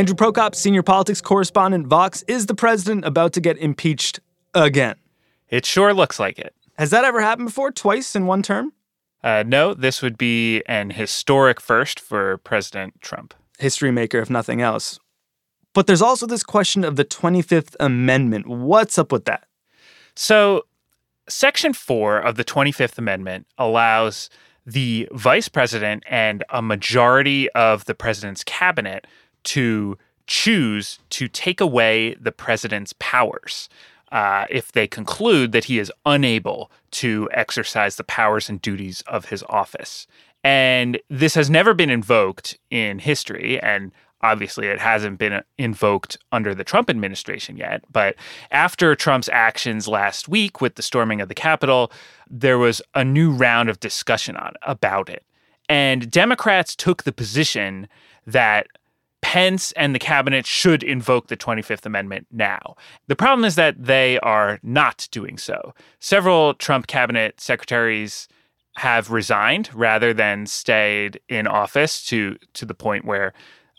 Andrew Prokop, senior politics correspondent, Vox. Is the president about to get impeached again? It sure looks like it. Has that ever happened before, twice in one term? Uh, no, this would be an historic first for President Trump. History maker, if nothing else. But there's also this question of the 25th Amendment. What's up with that? So, Section 4 of the 25th Amendment allows the vice president and a majority of the president's cabinet to choose to take away the president's powers uh, if they conclude that he is unable to exercise the powers and duties of his office. And this has never been invoked in history. And obviously, it hasn't been invoked under the Trump administration yet. But after Trump's actions last week with the storming of the Capitol, there was a new round of discussion on about it. And Democrats took the position that Pence and the cabinet should invoke the 25th Amendment now. The problem is that they are not doing so. Several Trump cabinet secretaries have resigned rather than stayed in office to to the point where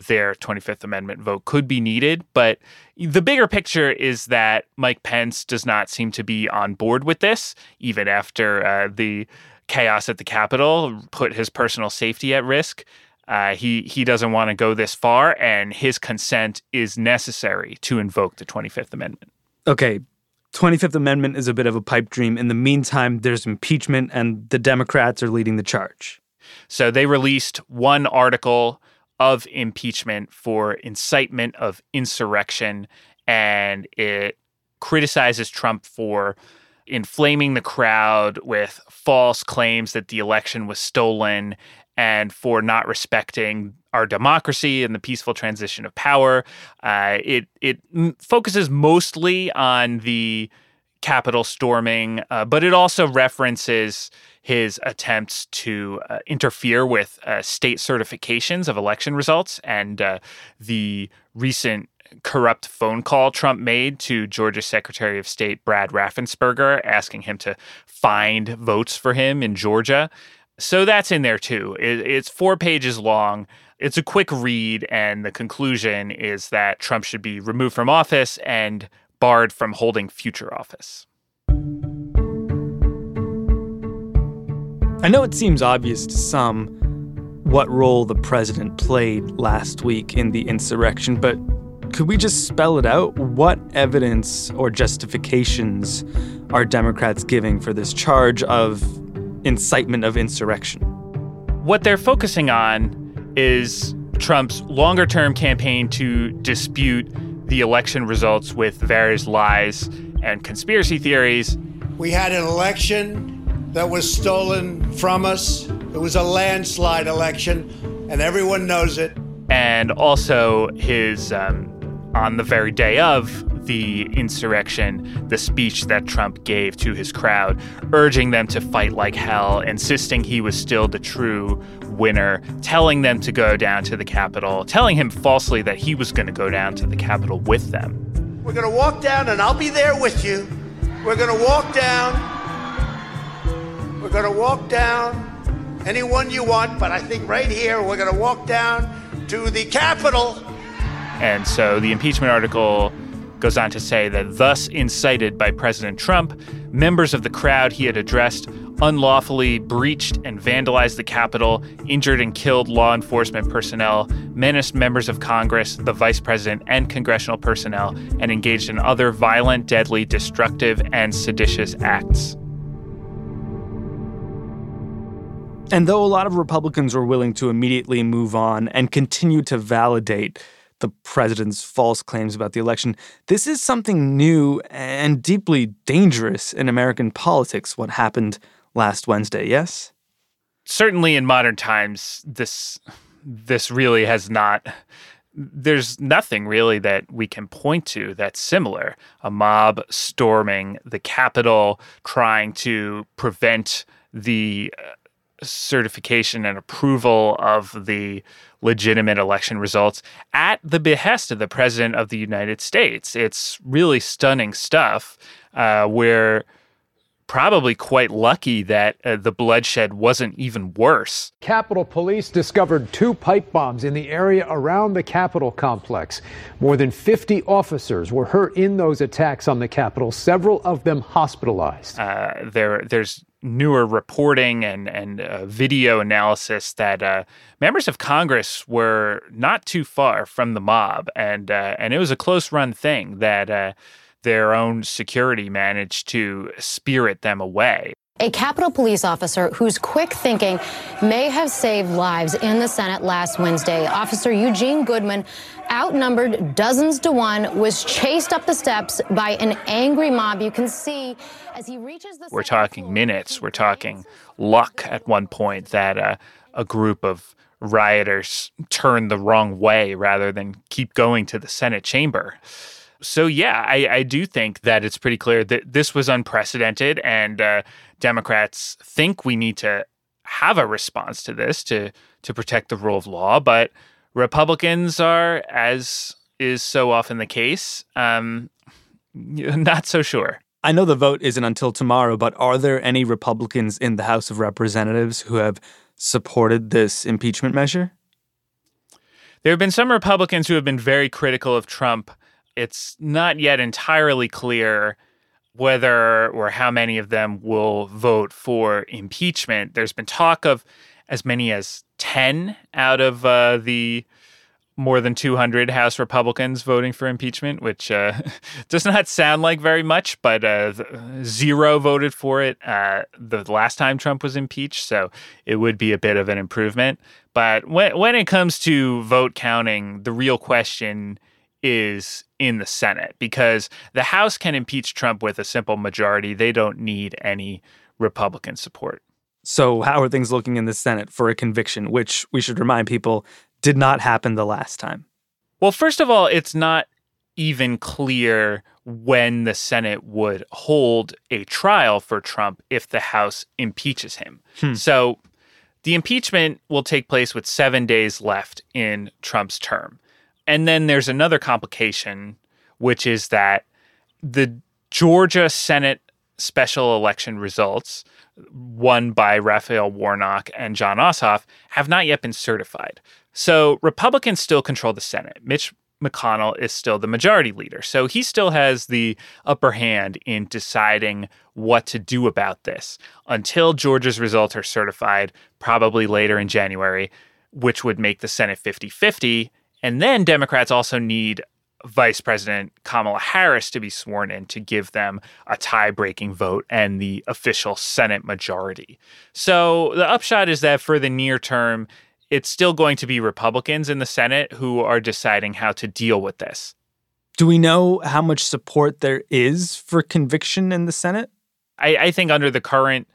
their 25th Amendment vote could be needed. But the bigger picture is that Mike Pence does not seem to be on board with this, even after uh, the chaos at the Capitol put his personal safety at risk. Uh, he he doesn't want to go this far, and his consent is necessary to invoke the 25th Amendment. Okay, 25th Amendment is a bit of a pipe dream. In the meantime, there's impeachment, and the Democrats are leading the charge. So they released one article of impeachment for incitement of insurrection, and it criticizes Trump for inflaming the crowd with false claims that the election was stolen and for not respecting our democracy and the peaceful transition of power. Uh, it it focuses mostly on the Capitol storming, uh, but it also references his attempts to uh, interfere with uh, state certifications of election results and uh, the recent corrupt phone call Trump made to Georgia Secretary of State Brad Raffensperger, asking him to find votes for him in Georgia. So that's in there too. It, it's four pages long. It's a quick read, and the conclusion is that Trump should be removed from office and barred from holding future office. I know it seems obvious to some what role the president played last week in the insurrection, but could we just spell it out? What evidence or justifications are Democrats giving for this charge of incitement of insurrection? What they're focusing on is Trump's longer term campaign to dispute the election results with various lies and conspiracy theories. We had an election that was stolen from us. It was a landslide election, and everyone knows it. And also his um, on the very day of the insurrection, the speech that Trump gave to his crowd, urging them to fight like hell, insisting he was still the true winner, telling them to go down to the Capitol, telling him falsely that he was going to go down to the Capitol with them. We're going to walk down, and I'll be there with you. We're going to walk down. We're going to walk down anyone you want, but I think right here we're going to walk down to the Capitol and so the impeachment article goes on to say that thus incited by President Trump, members of the crowd he had addressed unlawfully breached and vandalized the Capitol, injured and killed law enforcement personnel, menaced members of Congress, the vice president, and congressional personnel, and engaged in other violent, deadly, destructive, and seditious acts. And though a lot of Republicans were willing to immediately move on and continue to validate the president's false claims about the election. This is something new and deeply dangerous in American politics, what happened last Wednesday, yes? Certainly in modern times, this this really has not there's nothing really that we can point to that's similar. A mob storming the Capitol, trying to prevent the certification and approval of the legitimate election results at the behest of the president of the United States. It's really stunning stuff uh, where probably quite lucky that uh, the bloodshed wasn't even worse. Capitol Police discovered two pipe bombs in the area around the Capitol complex. More than 50 officers were hurt in those attacks on the Capitol, several of them hospitalized. Uh, there, there's newer reporting and and uh, video analysis that uh, members of Congress were not too far from the mob, and uh, and it was a close run thing that uh, their own security managed to spirit them away. A Capitol Police officer whose quick thinking may have saved lives in the Senate last Wednesday. Officer Eugene Goodman, outnumbered dozens to one, was chased up the steps by an angry mob. You can see as he reaches the. We're talking minutes. We're talking luck at one point that uh, a group of rioters turned the wrong way rather than keep going to the Senate chamber so yeah, I, I, do think that it's pretty clear that this was unprecedented, and uh, Democrats think we need to have a response to this to to protect the rule of law, but Republicans are, as is so often the case, um, not so sure. I know the vote isn't until tomorrow, but are there any Republicans in the House of Representatives who have supported this impeachment measure? There have been some Republicans who have been very critical of Trump it's not yet entirely clear whether or how many of them will vote for impeachment. There's been talk of as many as 10 out of uh, the more than 200 House Republicans voting for impeachment, which uh, does not sound like very much, but uh, zero voted for it uh, the last time Trump was impeached. So it would be a bit of an improvement. But when, when it comes to vote counting, the real question is in the Senate because the House can impeach Trump with a simple majority. They don't need any Republican support. So, how are things looking in the Senate for a conviction, which we should remind people did not happen the last time? Well, first of all, it's not even clear when the Senate would hold a trial for Trump if the House impeaches him. Hmm. So, the impeachment will take place with seven days left in Trump's term. And then there's another complication, which is that the Georgia Senate special election results, won by Raphael Warnock and Jon Ossoff, have not yet been certified. So Republicans still control the Senate. Mitch McConnell is still the majority leader. So he still has the upper hand in deciding what to do about this until Georgia's results are certified, probably later in January, which would make the Senate 50 50 and then Democrats also need Vice President Kamala Harris to be sworn in to give them a tie breaking vote and the official Senate majority. So the upshot is that for the near term, it's still going to be Republicans in the Senate who are deciding how to deal with this. Do we know how much support there is for conviction in the Senate? I, I think under the current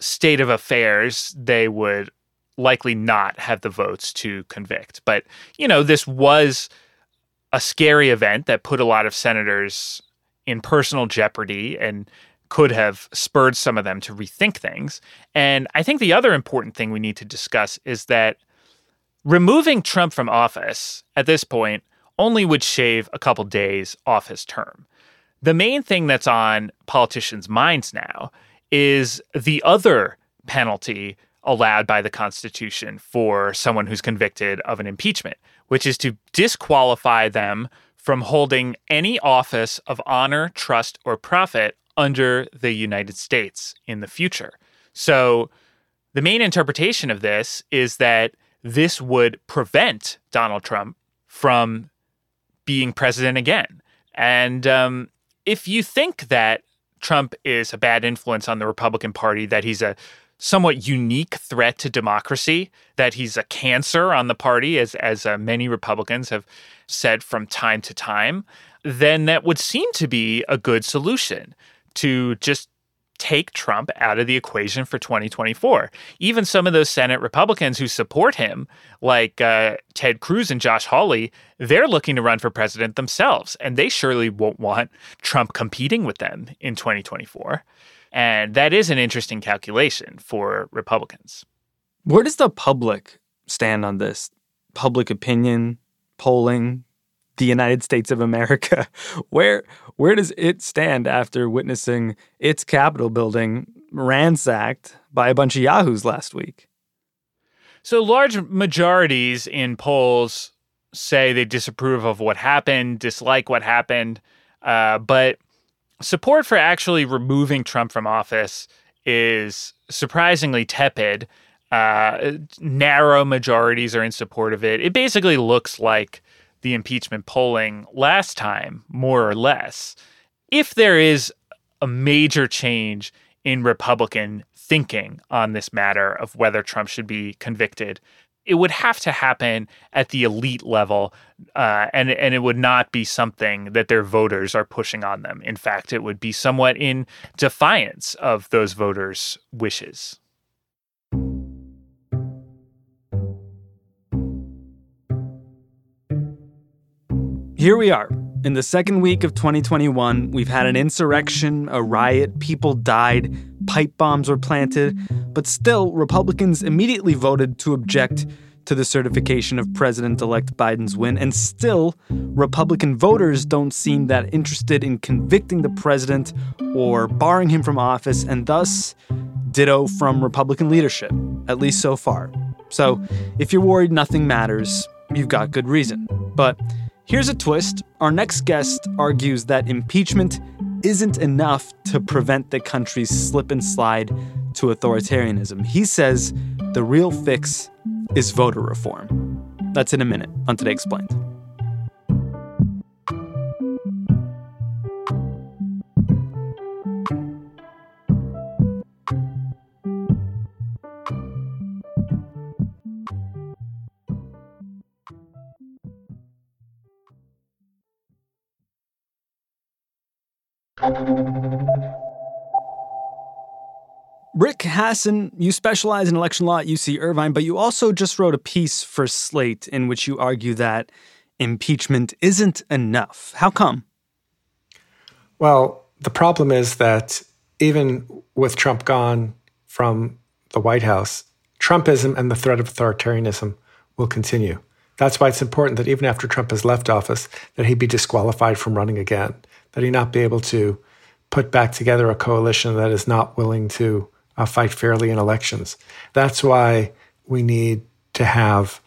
state of affairs, they would likely not have the votes to convict. But, you know, this was a scary event that put a lot of senators in personal jeopardy and could have spurred some of them to rethink things. And I think the other important thing we need to discuss is that removing Trump from office at this point only would shave a couple days off his term. The main thing that's on politicians' minds now is the other penalty allowed by the Constitution for someone who's convicted of an impeachment, which is to disqualify them from holding any office of honor, trust, or profit under the United States in the future. So, the main interpretation of this is that this would prevent Donald Trump from being president again. And um, if you think that Trump is a bad influence on the Republican Party, that he's a somewhat unique threat to democracy, that he's a cancer on the party, as, as uh, many Republicans have said from time to time, then that would seem to be a good solution to just take Trump out of the equation for 2024. Even some of those Senate Republicans who support him, like uh, Ted Cruz and Josh Hawley, they're looking to run for president themselves, and they surely won't want Trump competing with them in 2024. And that is an interesting calculation for Republicans. Where does the public stand on this? Public opinion, polling, the United States of America. Where where does it stand after witnessing its Capitol building ransacked by a bunch of yahoos last week? So large majorities in polls say they disapprove of what happened, dislike what happened, uh, but support for actually removing Trump from office is surprisingly tepid. Uh, narrow majorities are in support of it. It basically looks like the impeachment polling last time, more or less. If there is a major change in Republican thinking on this matter of whether Trump should be convicted, it would have to happen at the elite level, uh, and and it would not be something that their voters are pushing on them. In fact, it would be somewhat in defiance of those voters' wishes. Here we are. In the second week of 2021, we've had an insurrection, a riot, people died, pipe bombs were planted, but still, Republicans immediately voted to object to the certification of President elect Biden's win, and still, Republican voters don't seem that interested in convicting the president or barring him from office, and thus, ditto from Republican leadership, at least so far. So, if you're worried nothing matters, you've got good reason. But Here's a twist. Our next guest argues that impeachment isn't enough to prevent the country's slip and slide to authoritarianism. He says the real fix is voter reform. That's in a minute on Today Explained. Rick Hasen, you specialize in election law at UC Irvine, but you also just wrote a piece for Slate in which you argue that impeachment isn't enough. How come? Well, the problem is that even with Trump gone from the White House, Trumpism and the threat of authoritarianism will continue. That's why it's important that even after Trump has left office, that he be disqualified from running again, that he not be able to put back together a coalition that is not willing to uh, fight fairly in elections. That's why we need to have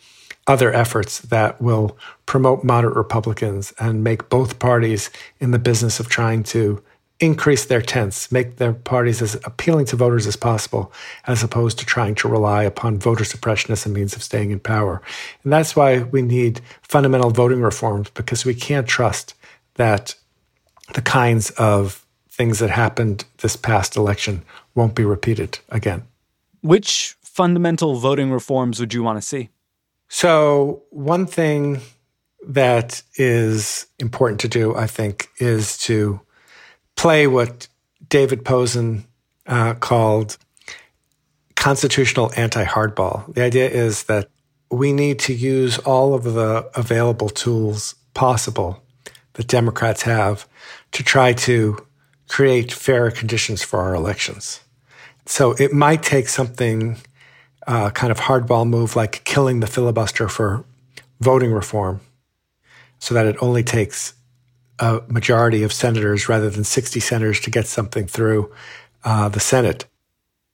other efforts that will promote moderate Republicans and make both parties in the business of trying to increase their tents, make their parties as appealing to voters as possible, as opposed to trying to rely upon voter suppression as a means of staying in power. And that's why we need fundamental voting reforms, because we can't trust that the kinds of things that happened this past election won't be repeated again. Which fundamental voting reforms would you want to see? So, one thing that is important to do, I think, is to play what David Pozen uh, called constitutional anti hardball. The idea is that we need to use all of the available tools possible that Democrats have to try to create fairer conditions for our elections. So it might take something uh, kind of hardball move like killing the filibuster for voting reform so that it only takes a majority of senators rather than 60 senators to get something through uh, the Senate.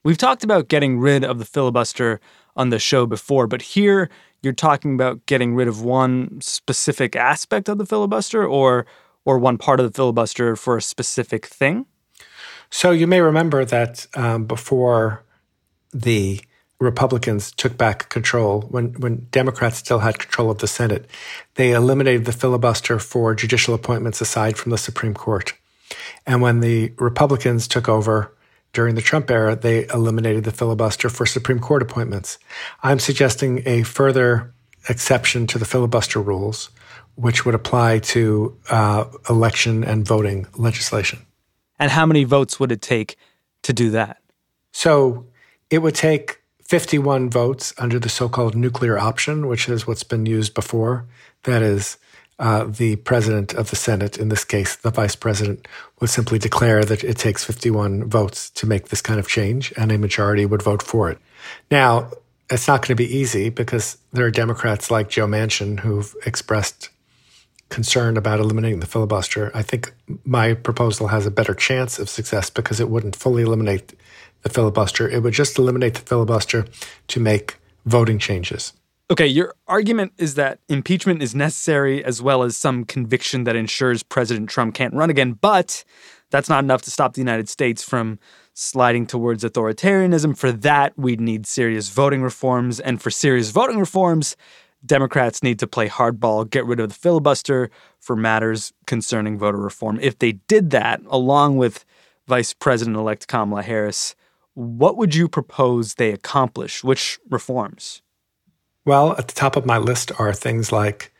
We've talked about getting rid of the filibuster on the show before, but here you're talking about getting rid of one specific aspect of the filibuster or or one part of the filibuster for a specific thing? So you may remember that um, before the Republicans took back control, when, when Democrats still had control of the Senate, they eliminated the filibuster for judicial appointments aside from the Supreme Court. And when the Republicans took over during the Trump era, they eliminated the filibuster for Supreme Court appointments. I'm suggesting a further exception to the filibuster rules which would apply to uh, election and voting legislation. And how many votes would it take to do that? So it would take 51 votes under the so called nuclear option, which is what's been used before. That is, uh, the president of the Senate, in this case, the vice president, would simply declare that it takes 51 votes to make this kind of change, and a majority would vote for it. Now, it's not going to be easy because there are Democrats like Joe Manchin who've expressed concern about eliminating the filibuster. I think my proposal has a better chance of success because it wouldn't fully eliminate the filibuster. It would just eliminate the filibuster to make voting changes. Okay, your argument is that impeachment is necessary as well as some conviction that ensures President Trump can't run again, but that's not enough to stop the United States from sliding towards authoritarianism. For that, we'd need serious voting reforms. And for serious voting reforms, Democrats need to play hardball, get rid of the filibuster for matters concerning voter reform. If they did that, along with Vice President elect Kamala Harris, what would you propose they accomplish? Which reforms? Well, at the top of my list are things like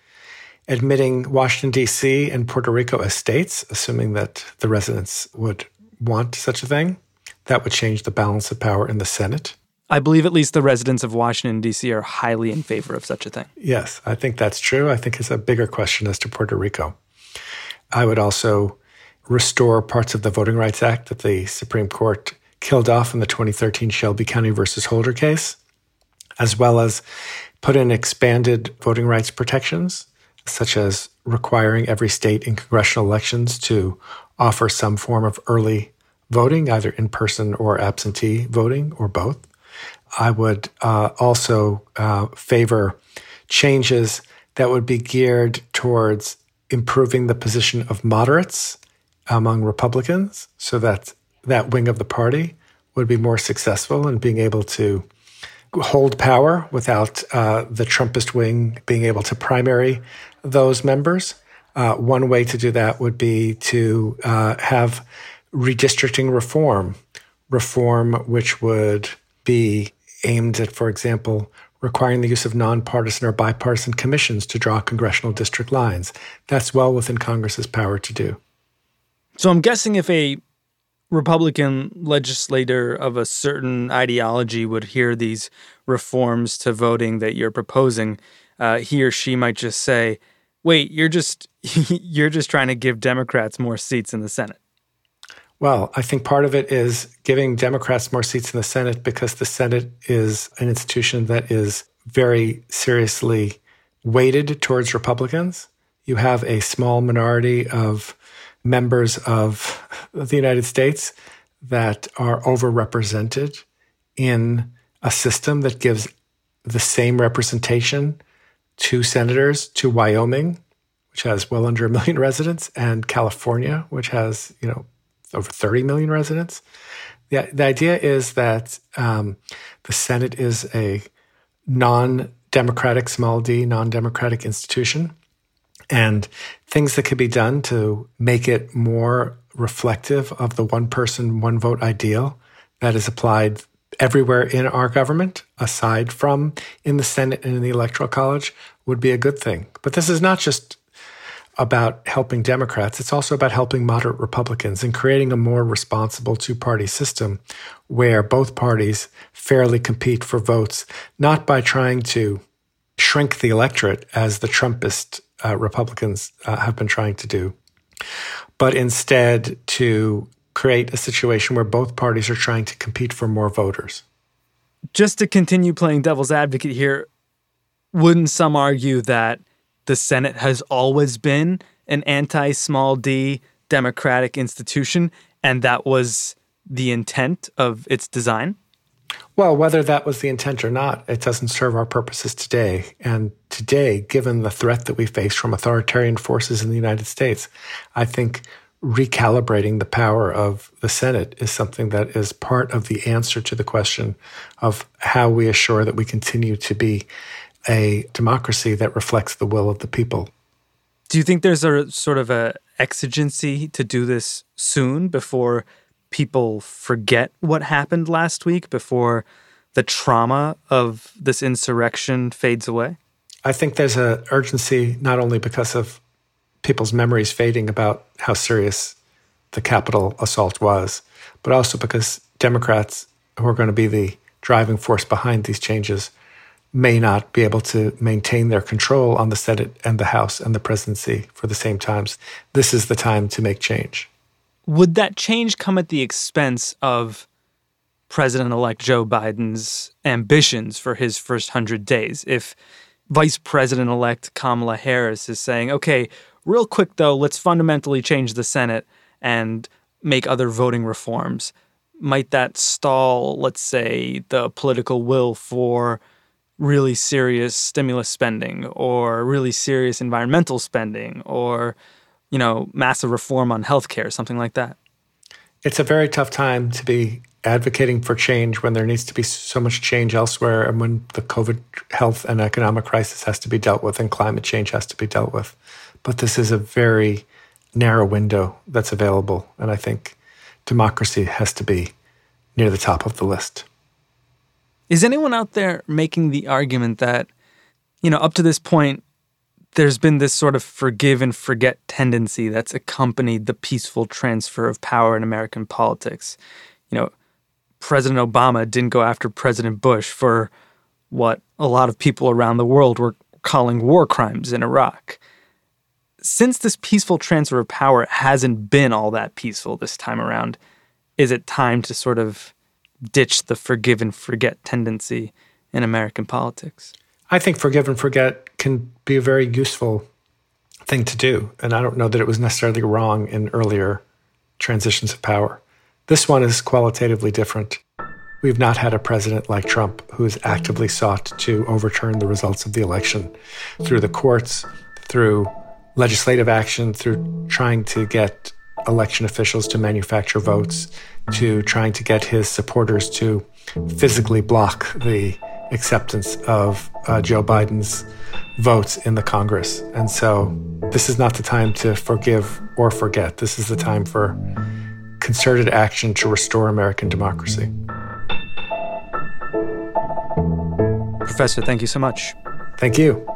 admitting Washington, D.C. and Puerto Rico as states, assuming that the residents would want such a thing. That would change the balance of power in the Senate. I believe at least the residents of Washington, D.C. are highly in favor of such a thing. Yes, I think that's true. I think it's a bigger question as to Puerto Rico. I would also restore parts of the Voting Rights Act that the Supreme Court killed off in the 2013 Shelby County versus Holder case, as well as put in expanded voting rights protections, such as requiring every state in congressional elections to offer some form of early voting, either in person or absentee voting, or both. I would uh, also uh, favor changes that would be geared towards improving the position of moderates among Republicans so that that wing of the party would be more successful in being able to hold power without uh, the Trumpist wing being able to primary those members. Uh, one way to do that would be to uh, have redistricting reform, reform which would be aimed at, for example, requiring the use of nonpartisan or bipartisan commissions to draw congressional district lines. That's well within Congress's power to do. So I'm guessing if a Republican legislator of a certain ideology would hear these reforms to voting that you're proposing, uh, he or she might just say, "Wait, you're just you're just trying to give Democrats more seats in the Senate." Well, I think part of it is giving Democrats more seats in the Senate because the Senate is an institution that is very seriously weighted towards Republicans. You have a small minority of members of the United States that are overrepresented in a system that gives the same representation to senators to Wyoming, which has well under a million residents, and California, which has, you know, over 30 million residents. The, the idea is that um, the Senate is a non democratic, small d, non democratic institution. And things that could be done to make it more reflective of the one person, one vote ideal that is applied everywhere in our government, aside from in the Senate and in the Electoral College, would be a good thing. But this is not just about helping Democrats. It's also about helping moderate Republicans and creating a more responsible two party system where both parties fairly compete for votes, not by trying to shrink the electorate as the Trumpist uh, Republicans uh, have been trying to do, but instead to create a situation where both parties are trying to compete for more voters. Just to continue playing devil's advocate here, wouldn't some argue that? the Senate has always been an anti small d democratic institution, and that was the intent of its design? Well, whether that was the intent or not, it doesn't serve our purposes today. And today, given the threat that we face from authoritarian forces in the United States, I think recalibrating the power of the Senate is something that is part of the answer to the question of how we assure that we continue to be a democracy that reflects the will of the people. Do you think there's a sort of a exigency to do this soon before people forget what happened last week, before the trauma of this insurrection fades away? I think there's an urgency not only because of people's memories fading about how serious the Capitol assault was, but also because Democrats, who are going to be the driving force behind these changes, may not be able to maintain their control on the Senate and the House and the presidency for the same times. This is the time to make change. Would that change come at the expense of President elect Joe Biden's ambitions for his first 100 days? If Vice President elect Kamala Harris is saying, okay, Real quick, though, let's fundamentally change the Senate and make other voting reforms. Might that stall, let's say, the political will for really serious stimulus spending or really serious environmental spending or, you know, massive reform on healthcare, something like that? It's a very tough time to be advocating for change when there needs to be so much change elsewhere and when the COVID health and economic crisis has to be dealt with and climate change has to be dealt with. But this is a very narrow window that's available. And I think democracy has to be near the top of the list. Is anyone out there making the argument that, you know, up to this point, there's been this sort of forgive and forget tendency that's accompanied the peaceful transfer of power in American politics? You know, President Obama didn't go after President Bush for what a lot of people around the world were calling war crimes in Iraq since this peaceful transfer of power hasn't been all that peaceful this time around, is it time to sort of ditch the forgive and forget tendency in American politics? I think forgive and forget can be a very useful thing to do. And I don't know that it was necessarily wrong in earlier transitions of power. This one is qualitatively different. We've not had a president like Trump who has actively sought to overturn the results of the election through the courts, through legislative action through trying to get election officials to manufacture votes, to trying to get his supporters to physically block the acceptance of uh, Joe Biden's votes in the Congress. And so this is not the time to forgive or forget. This is the time for concerted action to restore American democracy. Professor, thank you so much. Thank you.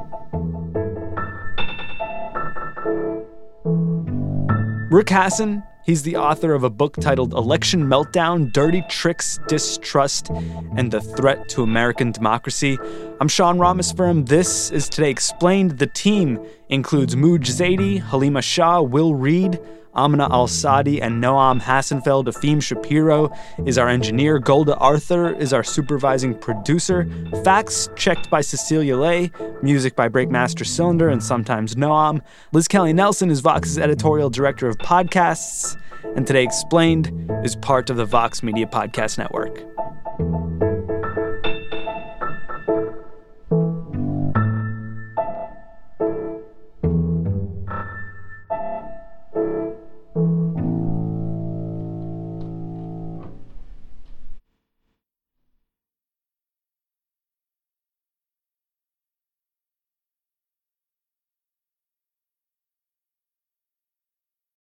Rick Hasen, he's the author of a book titled Election Meltdown Dirty Tricks, Distrust, and the Threat to American Democracy. I'm Sean Rameswaram. This is Today Explained. The team includes Mooj Zadie, Halima Shah, Will Reed, Amina Al Sadi, and Noam Hassenfeld. Efim Shapiro is our engineer. Golda Arthur is our supervising producer. Facts checked by Cecilia Lei. Music by Breakmaster Cylinder and sometimes Noam. Liz Kelly Nelson is Vox's editorial director of podcasts. And Today Explained is part of the Vox Media Podcast Network.